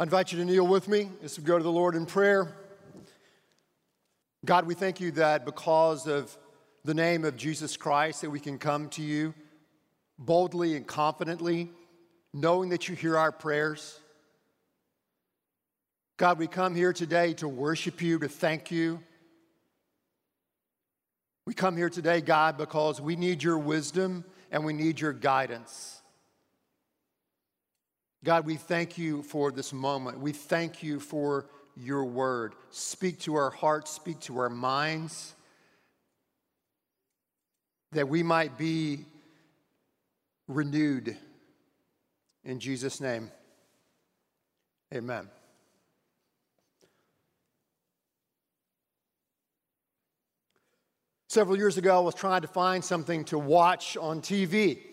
I invite you to kneel with me as we go to the Lord in prayer. God, we thank you that because of the name of Jesus Christ that we can come to you boldly and confidently, knowing that you hear our prayers. God, we come here today to worship you, to thank you. We come here today, God, because we need your wisdom and we need your guidance. God, we thank you for this moment. We thank you for your word. Speak to our hearts, speak to our minds, that we might be renewed. In Jesus' name, amen. Several years ago, I was trying to find something to watch on TV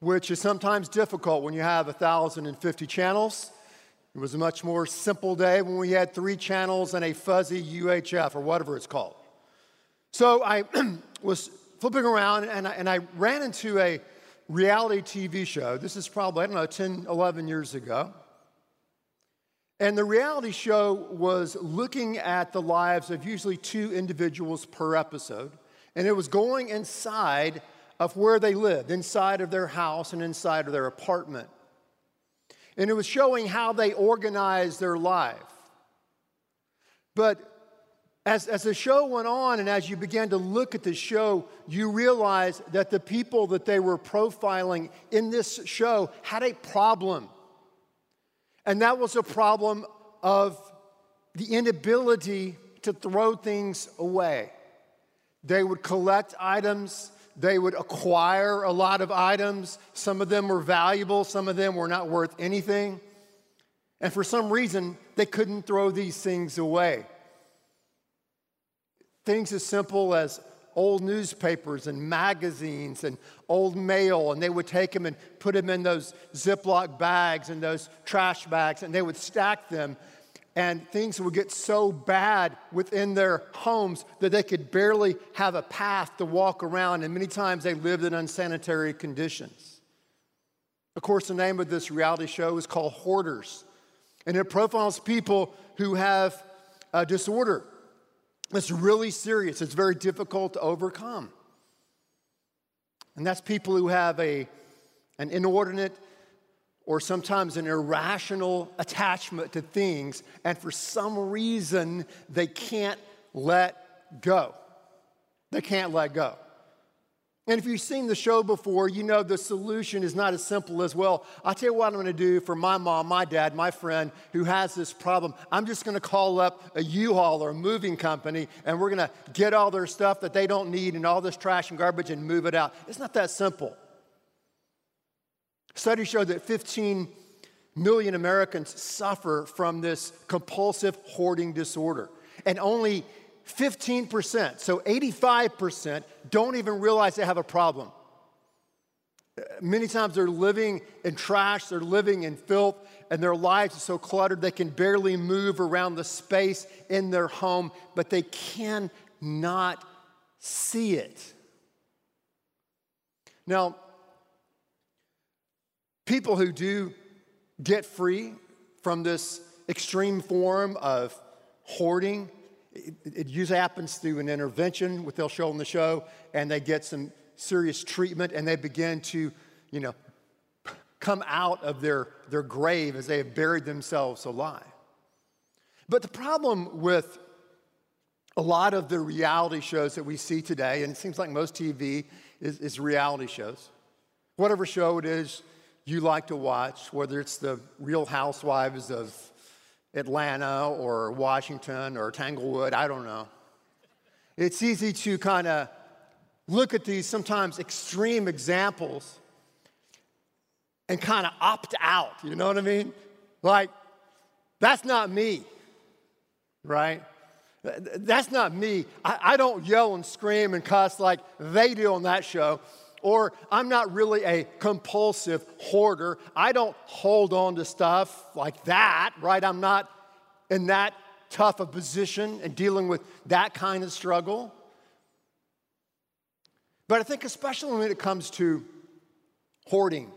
which is sometimes difficult when you have 1,050 channels. It was a much more simple day when we had three channels and a fuzzy UHF or whatever it's called. So I was flipping around and I, and I ran into a reality TV show. This is probably, I don't know, 10, 11 years ago. And the reality show was looking at the lives of usually two individuals per episode. And it was going inside of where they lived, inside of their house and inside of their apartment. And it was showing how they organized their life. But as, as the show went on and as you began to look at the show, you realized that the people that they were profiling in this show had a problem. And that was a problem of the inability to throw things away. They would collect items they would acquire a lot of items. Some of them were valuable, some of them were not worth anything. And for some reason, they couldn't throw these things away. Things as simple as old newspapers and magazines and old mail, and they would take them and put them in those Ziploc bags and those trash bags, and they would stack them and things would get so bad within their homes that they could barely have a path to walk around, and many times they lived in unsanitary conditions. Of course, the name of this reality show is called Hoarders, and it profiles people who have a disorder. It's really serious, it's very difficult to overcome. And that's people who have a, an inordinate or sometimes an irrational attachment to things, and for some reason they can't let go. They can't let go. And if you've seen the show before, you know the solution is not as simple as, well, I'll tell you what I'm gonna do for my mom, my dad, my friend who has this problem. I'm just gonna call up a U-Haul or a moving company and we're gonna get all their stuff that they don't need and all this trash and garbage and move it out. It's not that simple. Studies show that 15 million Americans suffer from this compulsive hoarding disorder, and only 15%, so 85%, don't even realize they have a problem. Many times they're living in trash, they're living in filth, and their lives are so cluttered they can barely move around the space in their home, but they cannot see it. Now, people who do get free from this extreme form of hoarding, it, it, usually happens through an intervention, what they'll show on the show, and they get some serious treatment and they begin to, you know, come out of their, their grave as they have buried themselves alive. But the problem with a lot of the reality shows that we see today, and it seems like most TV is, is reality shows, whatever show it is, you like to watch, whether it's the Real Housewives of Atlanta or Washington or Tanglewood, I don't know. It's easy to kind of look at these sometimes extreme examples and kind of opt out, you know what I mean? Like, that's not me, right? That's not me. I, I don't yell and scream and cuss like they do on that show. Or I'm not really a compulsive hoarder. I don't hold on to stuff like that, right? I'm not in that tough a position and dealing with that kind of struggle. But I think, especially when it comes to hoarding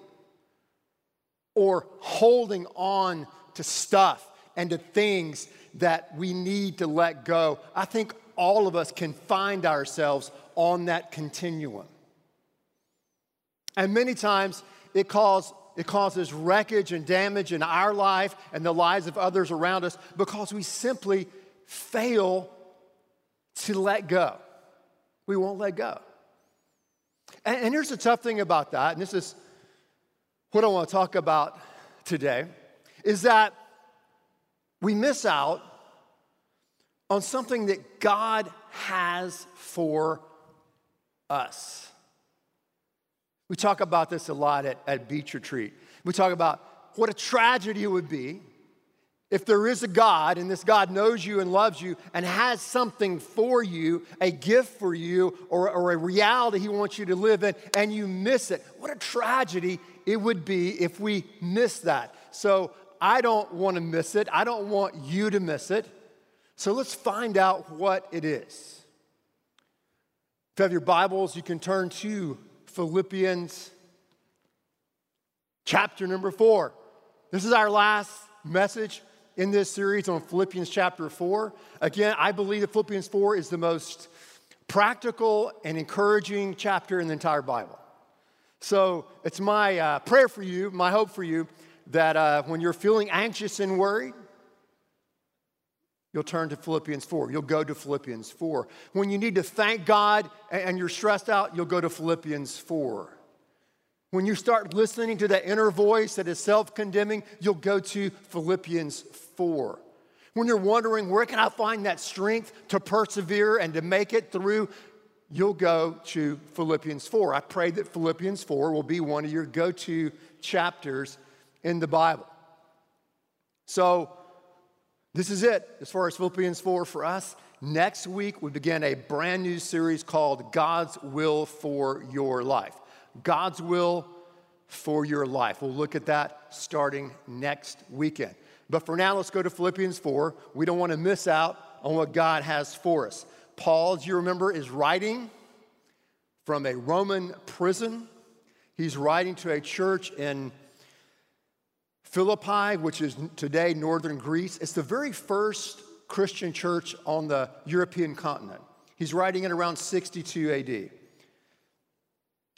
or holding on to stuff and to things that we need to let go. I think all of us can find ourselves on that continuum. And many times it, cause, it causes wreckage and damage in our life and the lives of others around us because we simply fail to let go. We won't let go. And, and here's the tough thing about that, and this is what I want to talk about today, is that we miss out on something that God has for us. We talk about this a lot at, at Beach Retreat. We talk about what a tragedy it would be if there is a God and this God knows you and loves you and has something for you, a gift for you, or, or a reality He wants you to live in, and you miss it. What a tragedy it would be if we miss that. So I don't want to miss it. I don't want you to miss it. So let's find out what it is. If you have your Bibles, you can turn to Philippians chapter number four. This is our last message in this series on Philippians chapter four. Again, I believe that Philippians four is the most practical and encouraging chapter in the entire Bible. So it's my uh, prayer for you, my hope for you, that uh, when you're feeling anxious and worried, You'll turn to Philippians 4. You'll go to Philippians 4. When you need to thank God and you're stressed out, you'll go to Philippians 4. When you start listening to that inner voice that is self condemning, you'll go to Philippians 4. When you're wondering, where can I find that strength to persevere and to make it through, you'll go to Philippians 4. I pray that Philippians 4 will be one of your go to chapters in the Bible. So, this is it as far as Philippians 4 for us. Next week, we begin a brand new series called God's Will for Your Life. God's Will for Your Life. We'll look at that starting next weekend. But for now, let's go to Philippians 4. We don't want to miss out on what God has for us. Paul, as you remember, is writing from a Roman prison. He's writing to a church in Philippi, which is today northern Greece, it's the very first Christian church on the European continent. He's writing in around 62 AD.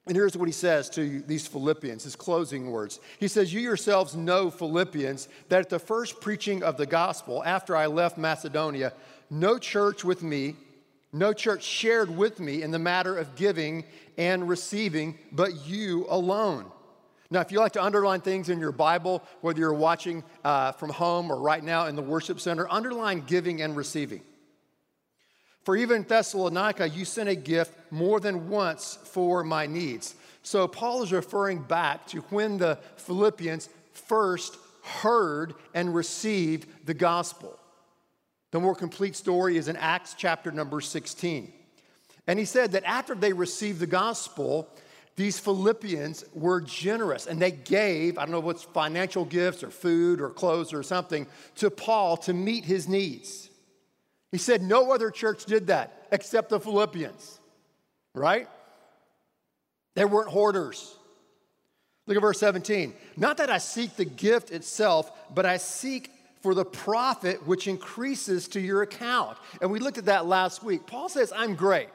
And here's what he says to these Philippians, his closing words. He says, You yourselves know, Philippians, that at the first preaching of the gospel after I left Macedonia, no church with me, no church shared with me in the matter of giving and receiving, but you alone. Now, if you like to underline things in your Bible, whether you're watching uh, from home or right now in the worship center, underline giving and receiving. For even Thessalonica, you sent a gift more than once for my needs. So Paul is referring back to when the Philippians first heard and received the gospel. The more complete story is in Acts chapter number 16. And he said that after they received the gospel, these Philippians were generous and they gave, I don't know what's financial gifts or food or clothes or something, to Paul to meet his needs. He said no other church did that except the Philippians, right? They weren't hoarders. Look at verse 17. Not that I seek the gift itself, but I seek for the profit which increases to your account. And we looked at that last week. Paul says, I'm great.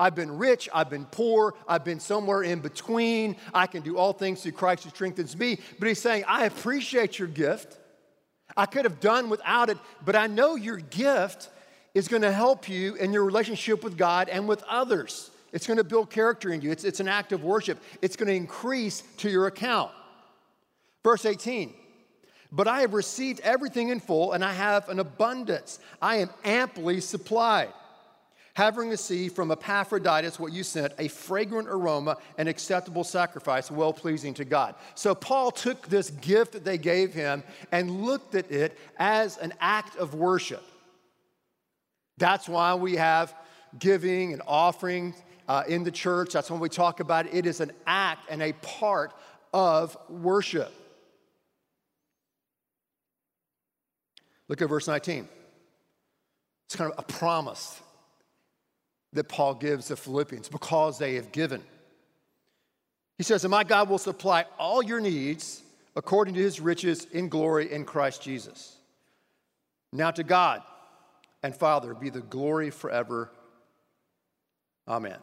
I've been rich, I've been poor, I've been somewhere in between. I can do all things through Christ who strengthens me. But he's saying, I appreciate your gift. I could have done without it, but I know your gift is going to help you in your relationship with God and with others. It's going to build character in you. It's, it's an act of worship. It's going to increase to your account. Verse 18 But I have received everything in full, and I have an abundance. I am amply supplied having received from Epaphroditus what you sent, a fragrant aroma, an acceptable sacrifice, well pleasing to God. So Paul took this gift that they gave him and looked at it as an act of worship. That's why we have giving and offering uh, in the church. That's when we talk about it. It is an act and a part of worship. Look at verse 19. It's kind of a promise that Paul gives the Philippians because they have given. He says, And my God will supply all your needs according to his riches in glory in Christ Jesus. Now to God and Father be the glory forever. Amen.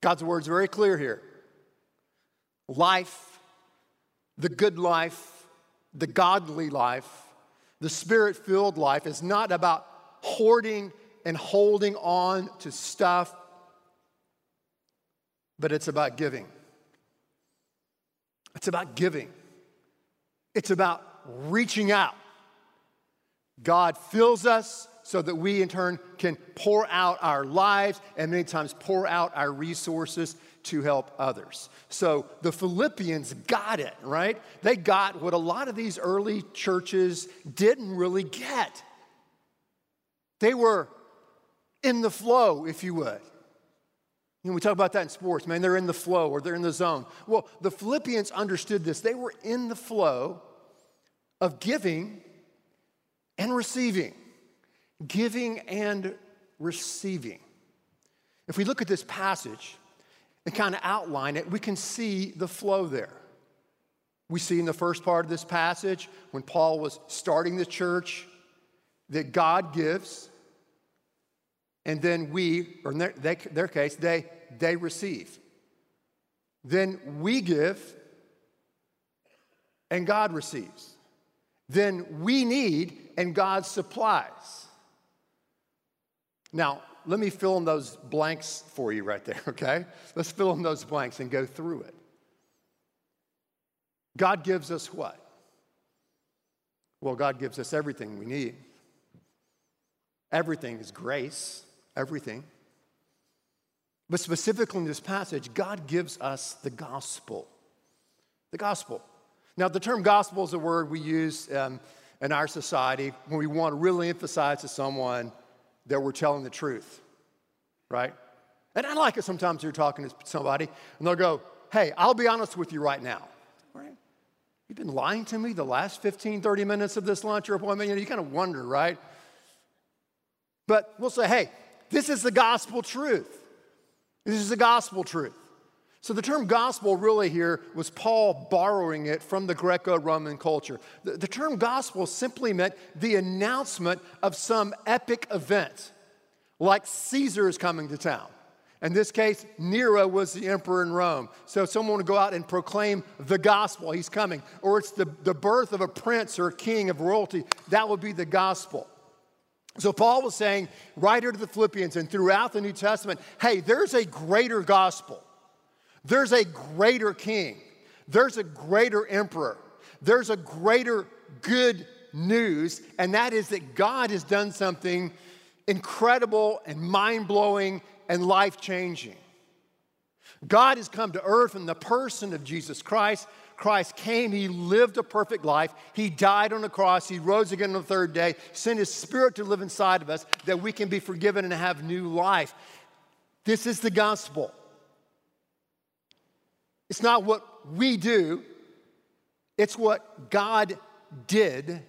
God's word is very clear here. Life, the good life, the godly life, the spirit filled life is not about hoarding and holding on to stuff, but it's about giving. It's about giving. It's about reaching out. God fills us so that we in turn can pour out our lives and many times pour out our resources to help others. So the Philippians got it, right? They got what a lot of these early churches didn't really get. They were in the flow, if you would. You know, we talk about that in sports, man, they're in the flow or they're in the zone. Well, the Philippians understood this. They were in the flow of giving and receiving. Giving and receiving. If we look at this passage and kind of outline it, we can see the flow there. We see in the first part of this passage, when Paul was starting the church, that God gives, and then we, or in their, they, their case, they, they receive. Then we give, and God receives. Then we need, and God supplies. Now, let me fill in those blanks for you right there, okay? Let's fill in those blanks and go through it. God gives us what? Well, God gives us everything we need. Everything is grace, everything. But specifically in this passage, God gives us the gospel. The gospel. Now, the term gospel is a word we use um, in our society when we want to really emphasize to someone that we're telling the truth, right? And I like it sometimes you're talking to somebody and they'll go, Hey, I'll be honest with you right now. Right? You've been lying to me the last 15, 30 minutes of this lunch or appointment. You, know, you kind of wonder, right? But we'll say, Hey, this is the gospel truth. This is the gospel truth. So the term gospel really here was Paul borrowing it from the Greco Roman culture. The, the, term gospel simply meant the announcement of some epic event, like Caesar is coming to town. In this case, Nero was the emperor in Rome. So someone would go out and proclaim the gospel, he's coming. Or it's the, the birth of a prince or a king of royalty. That would be the gospel. So Paul was saying, writer to the Philippians and throughout the New Testament, hey, there's a greater gospel. There's a greater king. There's a greater emperor. There's a greater good news, and that is that God has done something incredible and mind blowing and life changing. God has come to earth in the person of Jesus Christ. Christ came, He lived a perfect life, He died on the cross, He rose again on the third day, sent His Spirit to live inside of us that we can be forgiven and have new life. This is the gospel. It's not what we do, it's what God did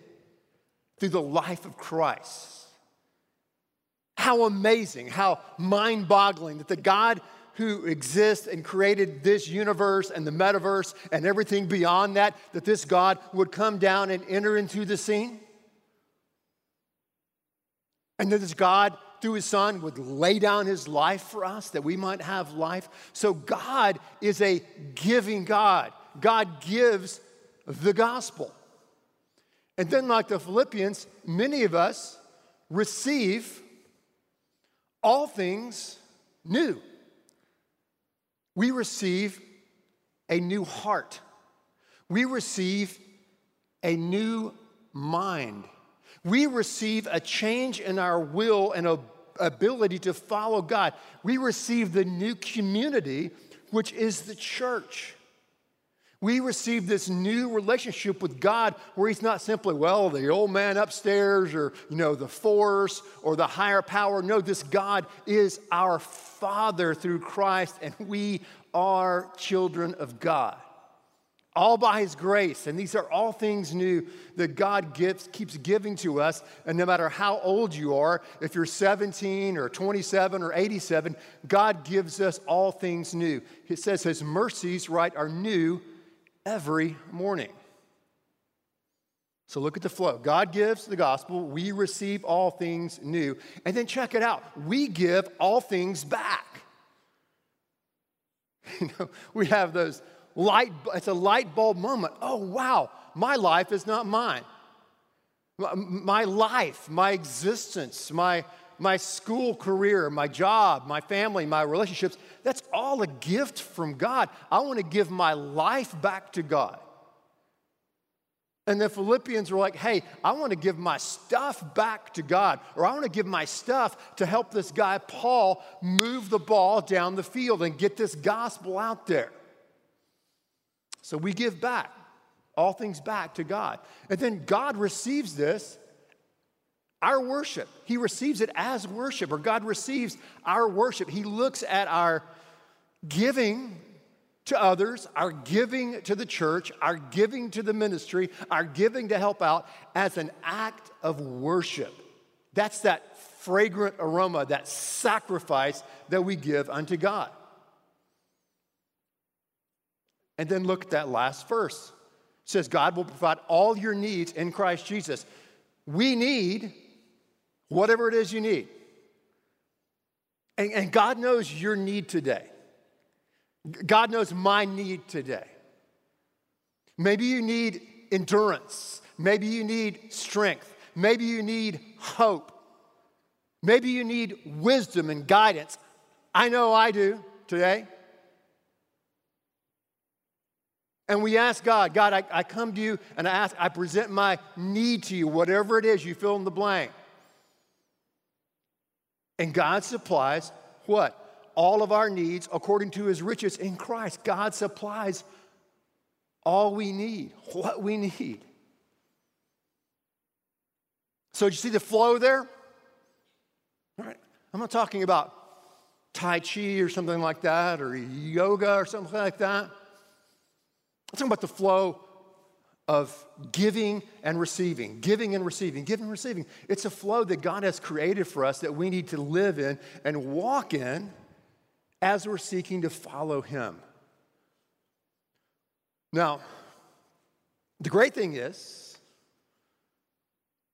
through the life of Christ. How amazing, how mind boggling that the God who exists and created this universe and the metaverse and everything beyond that, that this God would come down and enter into the scene. And that this God through his son would lay down his life for us that we might have life. So God is a giving God. God gives the gospel. And then, like the Philippians, many of us receive all things new. We receive a new heart. We receive a new mind we receive a change in our will and ability to follow God. We receive the new community, which is the church. We receive this new relationship with God where He's not simply, well, the old man upstairs or, you know, the force or the higher power. No, this God is our Father through Christ, and we are children of God. all by his grace. And these are all things new that God gives, keeps giving to us. And no matter how old you are, if you're 17 or 27 or 87, God gives us all things new. He says his mercies, right, are new every morning. So look at the flow. God gives the gospel, we receive all things new. And then check it out. We give all things back. You know, we have those light, it's a light bulb moment. Oh, wow, my life is not mine. My life, my existence, my, my school career, my job, my family, my relationships, that's all a gift from God. I want to give my life back to God. And the Philippians were like, hey, I want to give my stuff back to God, or I want to give my stuff to help this guy, Paul, move the ball down the field and get this gospel out there. So we give back, all things back to God. And then God receives this, our worship. He receives it as worship, or God receives our worship. He looks at our giving to others, our giving to the church, our giving to the ministry, our giving to help out as an act of worship. That's that fragrant aroma, that sacrifice that we give unto God. And then look at that last verse. It says, God will provide all your needs in Christ Jesus. We need whatever it is you need. And, and God knows your need today. God knows my need today. Maybe you need endurance. Maybe you need strength. Maybe you need hope. Maybe you need wisdom and guidance. I know I do today. And we ask God, God, I, I come to you and I ask, I present my need to you, whatever it is you fill in the blank. And God supplies what? All of our needs according to his riches in Christ. God supplies all we need, what we need. So, you see the flow there? All right. I'm not talking about Tai Chi or something like that, or yoga or something like that. I'm talking about the flow of giving and receiving, giving and receiving, giving and receiving. It's a flow that God has created for us that we need to live in and walk in as we're seeking to follow Him. Now, the great thing is,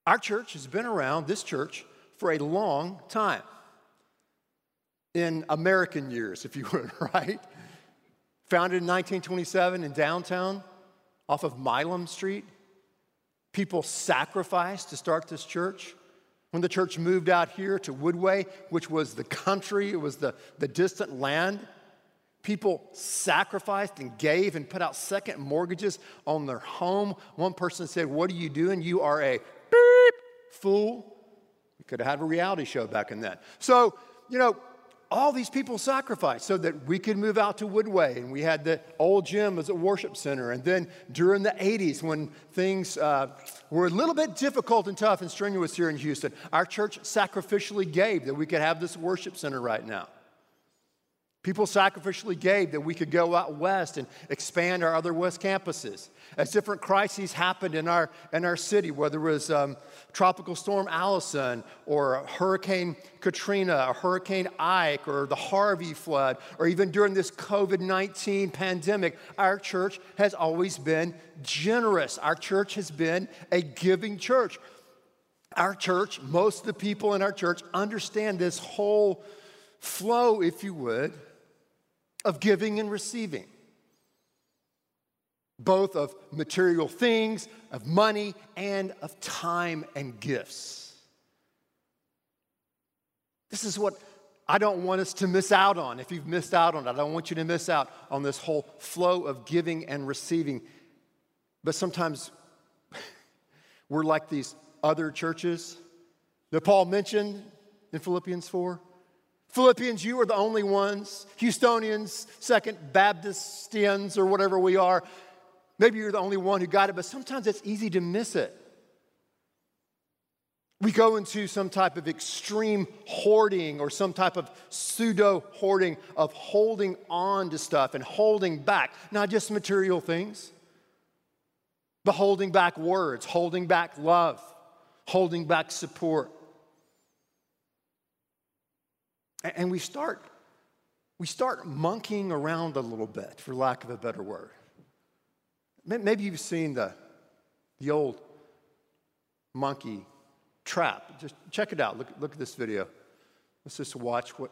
our church has been around, this church, for a long time. In American years, if you would, right? Founded in 1927 in downtown off of Milam Street. People sacrificed to start this church. When the church moved out here to Woodway, which was the country, it was the, the distant land, people sacrificed and gave and put out second mortgages on their home. One person said, What are you doing? You are a beep fool. We could have had a reality show back in then. So, you know, all these people sacrificed so that we could move out to Woodway. And we had the old gym as a worship center. And then during the 80s, when things uh, were a little bit difficult and tough and strenuous here in Houston, our church sacrificially gave that we could have this worship center right now. People sacrificially gave that we could go out west and expand our other west campuses. As different crises happened in our, in our city, whether it was um, Tropical Storm Allison or Hurricane Katrina or Hurricane Ike or the Harvey flood, or even during this COVID 19 pandemic, our church has always been generous. Our church has been a giving church. Our church, most of the people in our church understand this whole flow, if you would, of giving and receiving, both of material things, of money, and of time and gifts. This is what I don't want us to miss out on. If you've missed out on it, I don't want you to miss out on this whole flow of giving and receiving. But sometimes we're like these other churches that Paul mentioned in Philippians 4. Philippians, you are the only ones. Houstonians, Second Baptistians, or whatever we are, maybe you're the only one who got it, but sometimes it's easy to miss it. We go into some type of extreme hoarding or some type of pseudo hoarding of holding on to stuff and holding back, not just material things, the holding back words, holding back love, holding back support. And we start, we start monkeying around a little bit, for lack of a better word. Maybe you've seen the, the old monkey trap. Just check it out. Look, look at this video. Let's just watch what.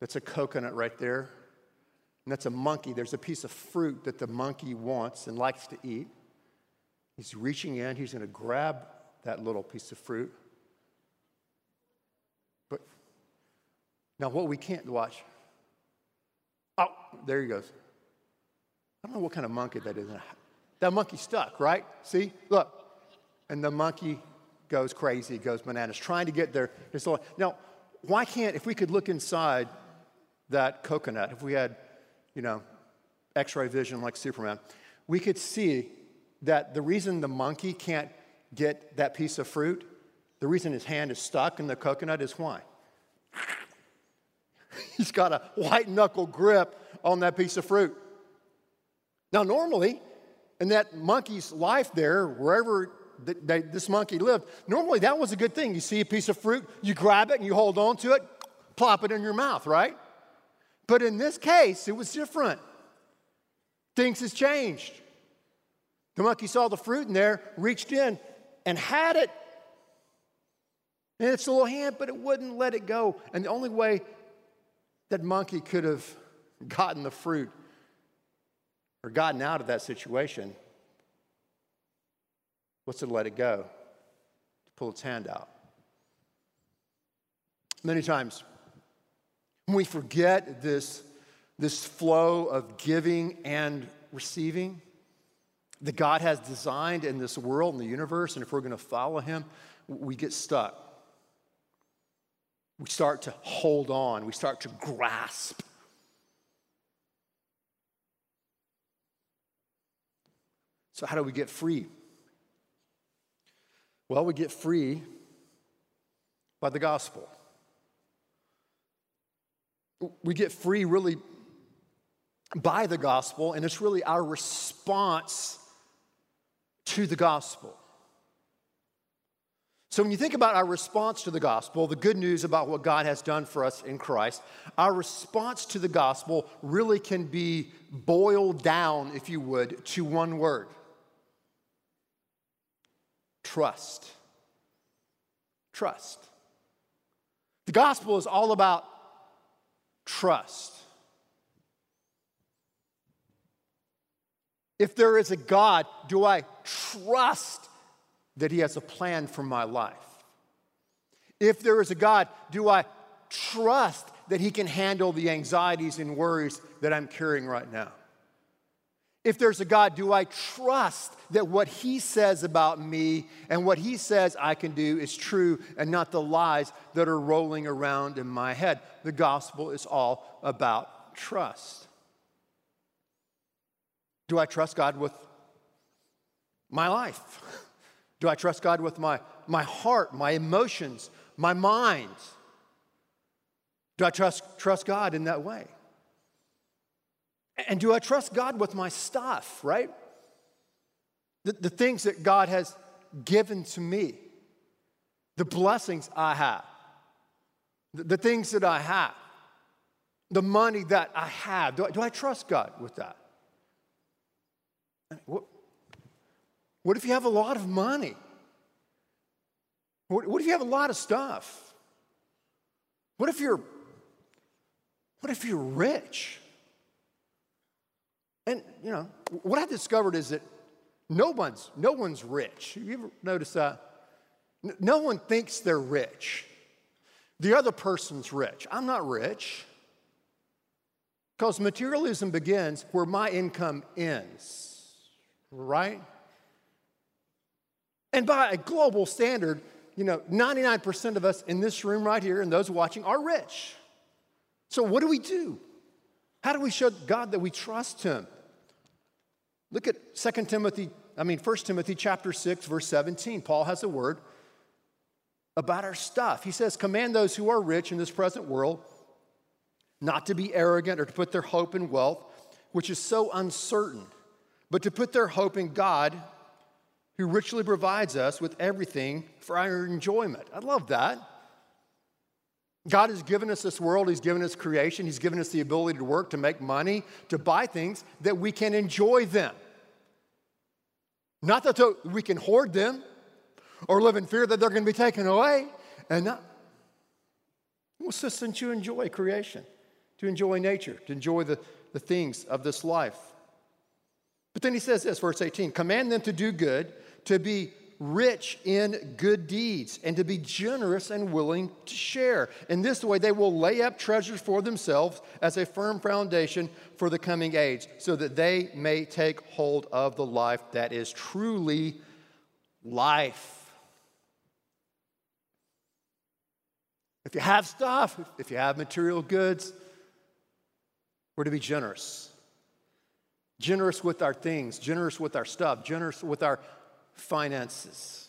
That's a coconut right there. And that's a monkey. There's a piece of fruit that the monkey wants and likes to eat. He's reaching in, he's going to grab that little piece of fruit. Now, what we can't watch. Oh, there he goes. I don't know what kind of monkey that is. That monkey stuck, right? See? Look. And the monkey goes crazy, goes bananas, trying to get there. Now, why can't, if we could look inside that coconut, if we had you know, x ray vision like Superman, we could see that the reason the monkey can't get that piece of fruit, the reason his hand is stuck in the coconut is why? He's got a white knuckle grip on that piece of fruit. Now, normally, in that monkey's life there, wherever this monkey lived, normally that was a good thing. You see a piece of fruit, you grab it and you hold on to it, plop it in your mouth, right? But in this case, it was different. Things has changed. The monkey saw the fruit in there, reached in and had it. And its little hand, but it wouldn't let it go. And the only way that monkey could have gotten the fruit or gotten out of that situation was to let it go, to pull its hand out. Many times, we forget this, this flow of giving and receiving that God has designed in this world and the universe, and if we're going to follow Him, we get stuck. We start to hold on, we start to grasp. So, how do we get free? Well, we get free by the gospel we get free really by the gospel, and it's really our response to the gospel. So, when you think about our response to the gospel, the good news about what God has done for us in Christ, our response to the gospel really can be boiled down, if you would, to one word trust. Trust. The gospel is all about trust. If there is a God, do I trust that He has a plan for my life? If there is a God, do I trust that He can handle the anxieties and worries that I'm carrying right now? If there's a God, do I trust that what He says about me and what He says I can do is true and not the lies that are rolling around in my head? The gospel is all about trust. Do I trust God with my life? Do I trust God with my, my heart, my emotions, my mind? Do I trust, trust God in that way? And do I trust God with my stuff, right? The, the things that God has given to me, the blessings I have, the, the things that I have, the money that I have. Do I, do I trust God with that? What, what if you have a lot of money? What, if you have a lot of stuff? What if you're what if you're rich? And, you know, what I discovered is that no one's, no one's rich. You ever noticed that? No one thinks they're rich. The other person's rich. I'm not rich. Because materialism begins where my income ends, right? And by a global standard, you know, 99% of us in this room right here and those watching are rich. So what do we do? How do we show God that we trust Him? Look at 2 Timothy, I mean 1 Timothy chapter 6 verse 17. Paul has a word about our stuff. He says, "Command those who are rich in this present world not to be arrogant or to put their hope in wealth, which is so uncertain, but to put their hope in God who richly provides us with everything for our enjoyment. I love that. God has given us this world, He's given us creation, He's given us the ability to work, to make money, to buy things that we can enjoy them. Not that we can hoard them or live in fear that they're going to be taken away. And not, well, so since you enjoy creation, to enjoy nature, to enjoy the, the things of this life. But then he says this, verse 18 command them to do good, to be rich in good deeds, and to be generous and willing to share. In this way, they will lay up treasures for themselves as a firm foundation for the coming age, so that they may take hold of the life that is truly life. If you have stuff, if you have material goods, we're to be generous. Generous with our things, generous with our stuff, generous with our finances.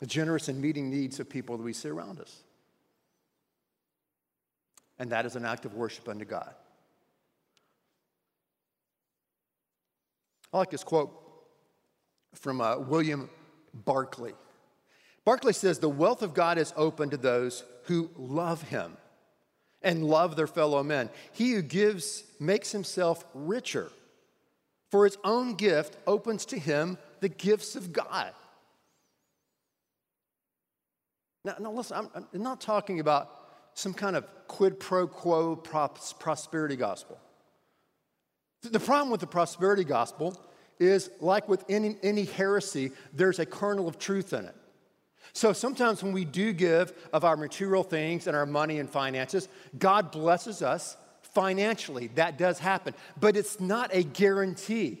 The generous in meeting needs of people that we see around us. And that is an act of worship unto God. I like this quote from uh, William Barclay. Barclay says, The wealth of God is open to those who love him and love their fellow men. He who gives makes himself richer, for his own gift opens to him the gifts of God. Now, now listen, I'm, I'm not talking about some kind of quid pro quo prosperity gospel. The problem with the prosperity gospel is like with any, any heresy, there's a kernel of truth in it. So sometimes when we do give of our material things and our money and finances, God blesses us financially. That does happen. But it's not a guarantee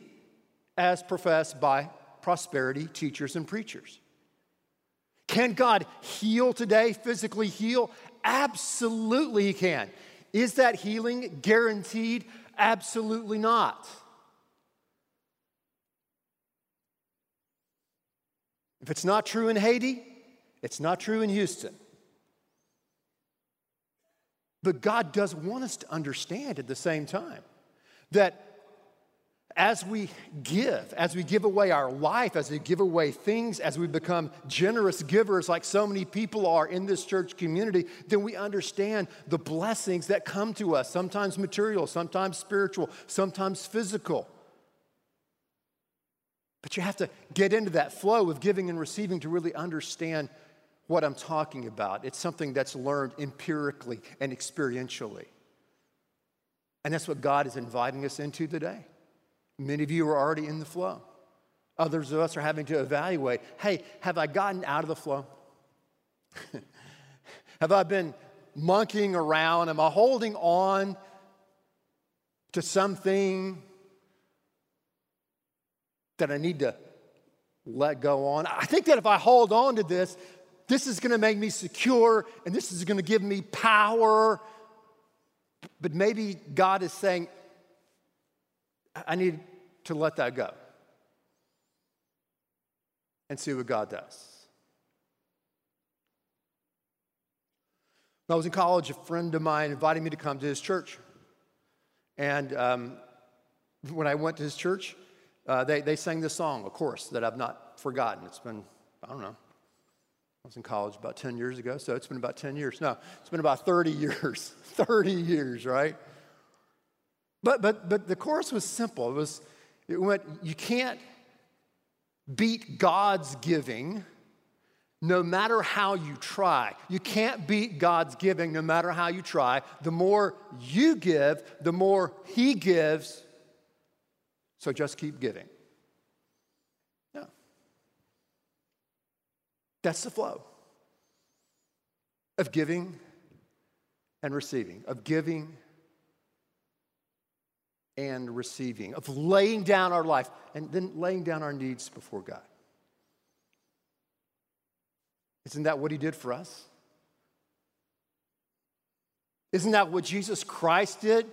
as professed by prosperity teachers and preachers. Can God heal today, physically heal? Absolutely, He can. Is that healing guaranteed? Absolutely not. If it's not true in Haiti, it's not true in Houston. But God does want us to understand at the same time that as we give, as we give away our life, as we give away things, as we become generous givers like so many people are in this church community, then we understand the blessings that come to us, sometimes material, sometimes spiritual, sometimes physical. But you have to get into that flow of giving and receiving to really understand what I'm talking about. It's something that's learned empirically and experientially. And that's what God is inviting us into today. Many of you are already in the flow. Others of us are having to evaluate hey, have I gotten out of the flow? have I been monkeying around? Am I holding on to something that I need to let go on? I think that if I hold on to this, this is going to make me secure and this is going to give me power. But maybe God is saying, I need to let that go and see what God does. When I was in college, a friend of mine invited me to come to his church. And um, when I went to his church, uh, they, they sang this song, of course, that I've not forgotten. It's been, I don't know, I was in college about 10 years ago, so it's been about 10 years. No, it's been about 30 years. 30 years, right? But, but, but the chorus was simple. It was, it went, you can't beat God's giving no matter how you try. You can't beat God's giving no matter how you try. The more you give, the more He gives. So just keep giving. That's the flow of giving and receiving, of giving and receiving, of laying down our life and then laying down our needs before God. Isn't that what He did for us? Isn't that what Jesus Christ did?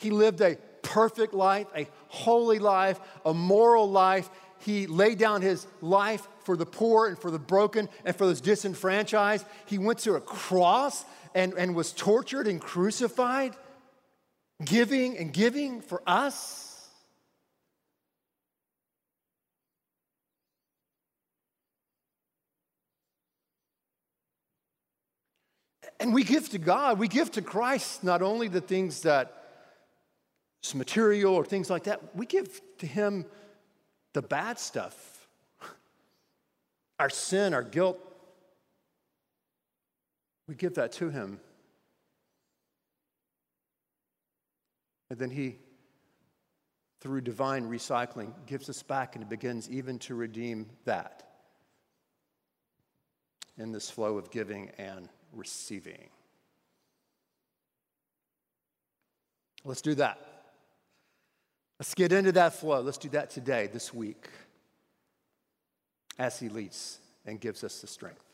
He lived a perfect life, a holy life, a moral life. He laid down his life for the poor and for the broken and for those disenfranchised. He went to a cross and, and was tortured and crucified. giving and giving for us. And we give to God, we give to Christ not only the things that material or things like that, we give to Him the bad stuff, our sin, our guilt. We give that to Him. And then He, through divine recycling, gives us back and begins even to redeem that in this flow of giving and receiving. Let's do that. Let's get into that flow. Let's do that today, this week, as He leads and gives us the strength.